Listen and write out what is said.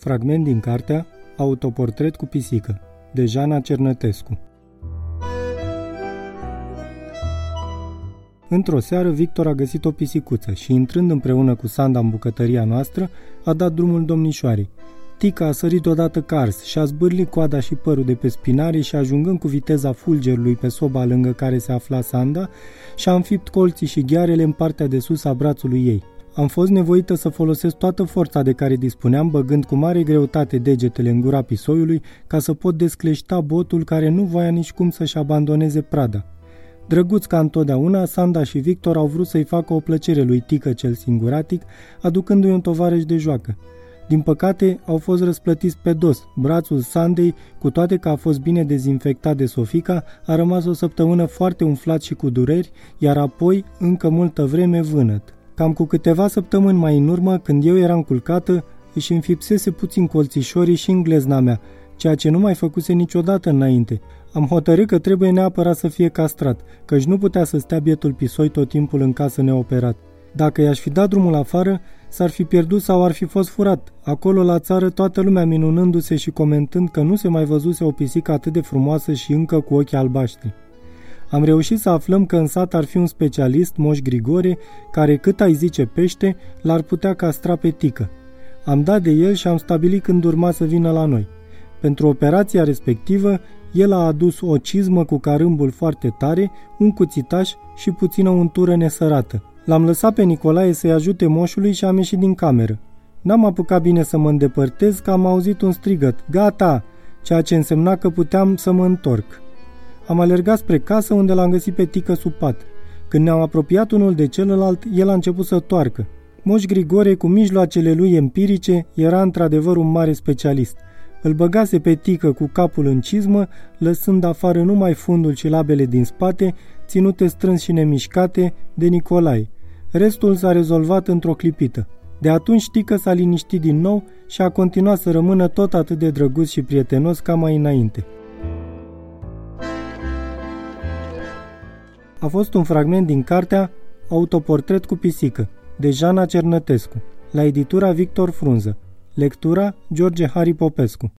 Fragment din cartea Autoportret cu pisică, de Jana Cernătescu. Într-o seară, Victor a găsit o pisicuță și, intrând împreună cu Sanda în bucătăria noastră, a dat drumul domnișoarei. Tica a sărit odată cars și a zbârlit coada și părul de pe spinare și ajungând cu viteza fulgerului pe soba lângă care se afla Sanda, și-a înfipt colții și ghearele în partea de sus a brațului ei. Am fost nevoită să folosesc toată forța de care dispuneam, băgând cu mare greutate degetele în gura pisoiului ca să pot descleșta botul care nu voia nici cum să-și abandoneze prada. Drăguț ca întotdeauna, Sanda și Victor au vrut să-i facă o plăcere lui Tică cel singuratic, aducându-i un tovarăș de joacă. Din păcate, au fost răsplătiți pe dos. Brațul Sandei, cu toate că a fost bine dezinfectat de Sofica, a rămas o săptămână foarte umflat și cu dureri, iar apoi, încă multă vreme, vânăt. Cam cu câteva săptămâni mai în urmă, când eu eram culcată, își înfipsese puțin colțișorii și în glezna mea, ceea ce nu mai făcuse niciodată înainte. Am hotărât că trebuie neapărat să fie castrat, căci nu putea să stea bietul pisoi tot timpul în casă neoperat. Dacă i-aș fi dat drumul afară, s-ar fi pierdut sau ar fi fost furat. Acolo la țară toată lumea minunându-se și comentând că nu se mai văzuse o pisică atât de frumoasă și încă cu ochii albaștri. Am reușit să aflăm că în sat ar fi un specialist, Moș Grigore, care cât ai zice pește, l-ar putea castra pe tică. Am dat de el și am stabilit când urma să vină la noi. Pentru operația respectivă, el a adus o cizmă cu carâmbul foarte tare, un cuțitaș și puțină untură nesărată. L-am lăsat pe Nicolae să-i ajute moșului și am ieșit din cameră. N-am apucat bine să mă îndepărtez că am auzit un strigăt, gata, ceea ce însemna că puteam să mă întorc. Am alergat spre casă unde l-am găsit pe tică sub pat. Când ne-am apropiat unul de celălalt, el a început să toarcă. Moș Grigore, cu mijloacele lui empirice, era într-adevăr un mare specialist. Îl băgase pe tică cu capul în cizmă, lăsând afară numai fundul și labele din spate, ținute strâns și nemișcate, de Nicolae. Restul s-a rezolvat într-o clipită. De atunci Tică s-a liniștit din nou și a continuat să rămână tot atât de drăguț și prietenos ca mai înainte. A fost un fragment din cartea Autoportret cu pisică, de Jana Cernătescu, la editura Victor Frunză. Lectura George Hari Popescu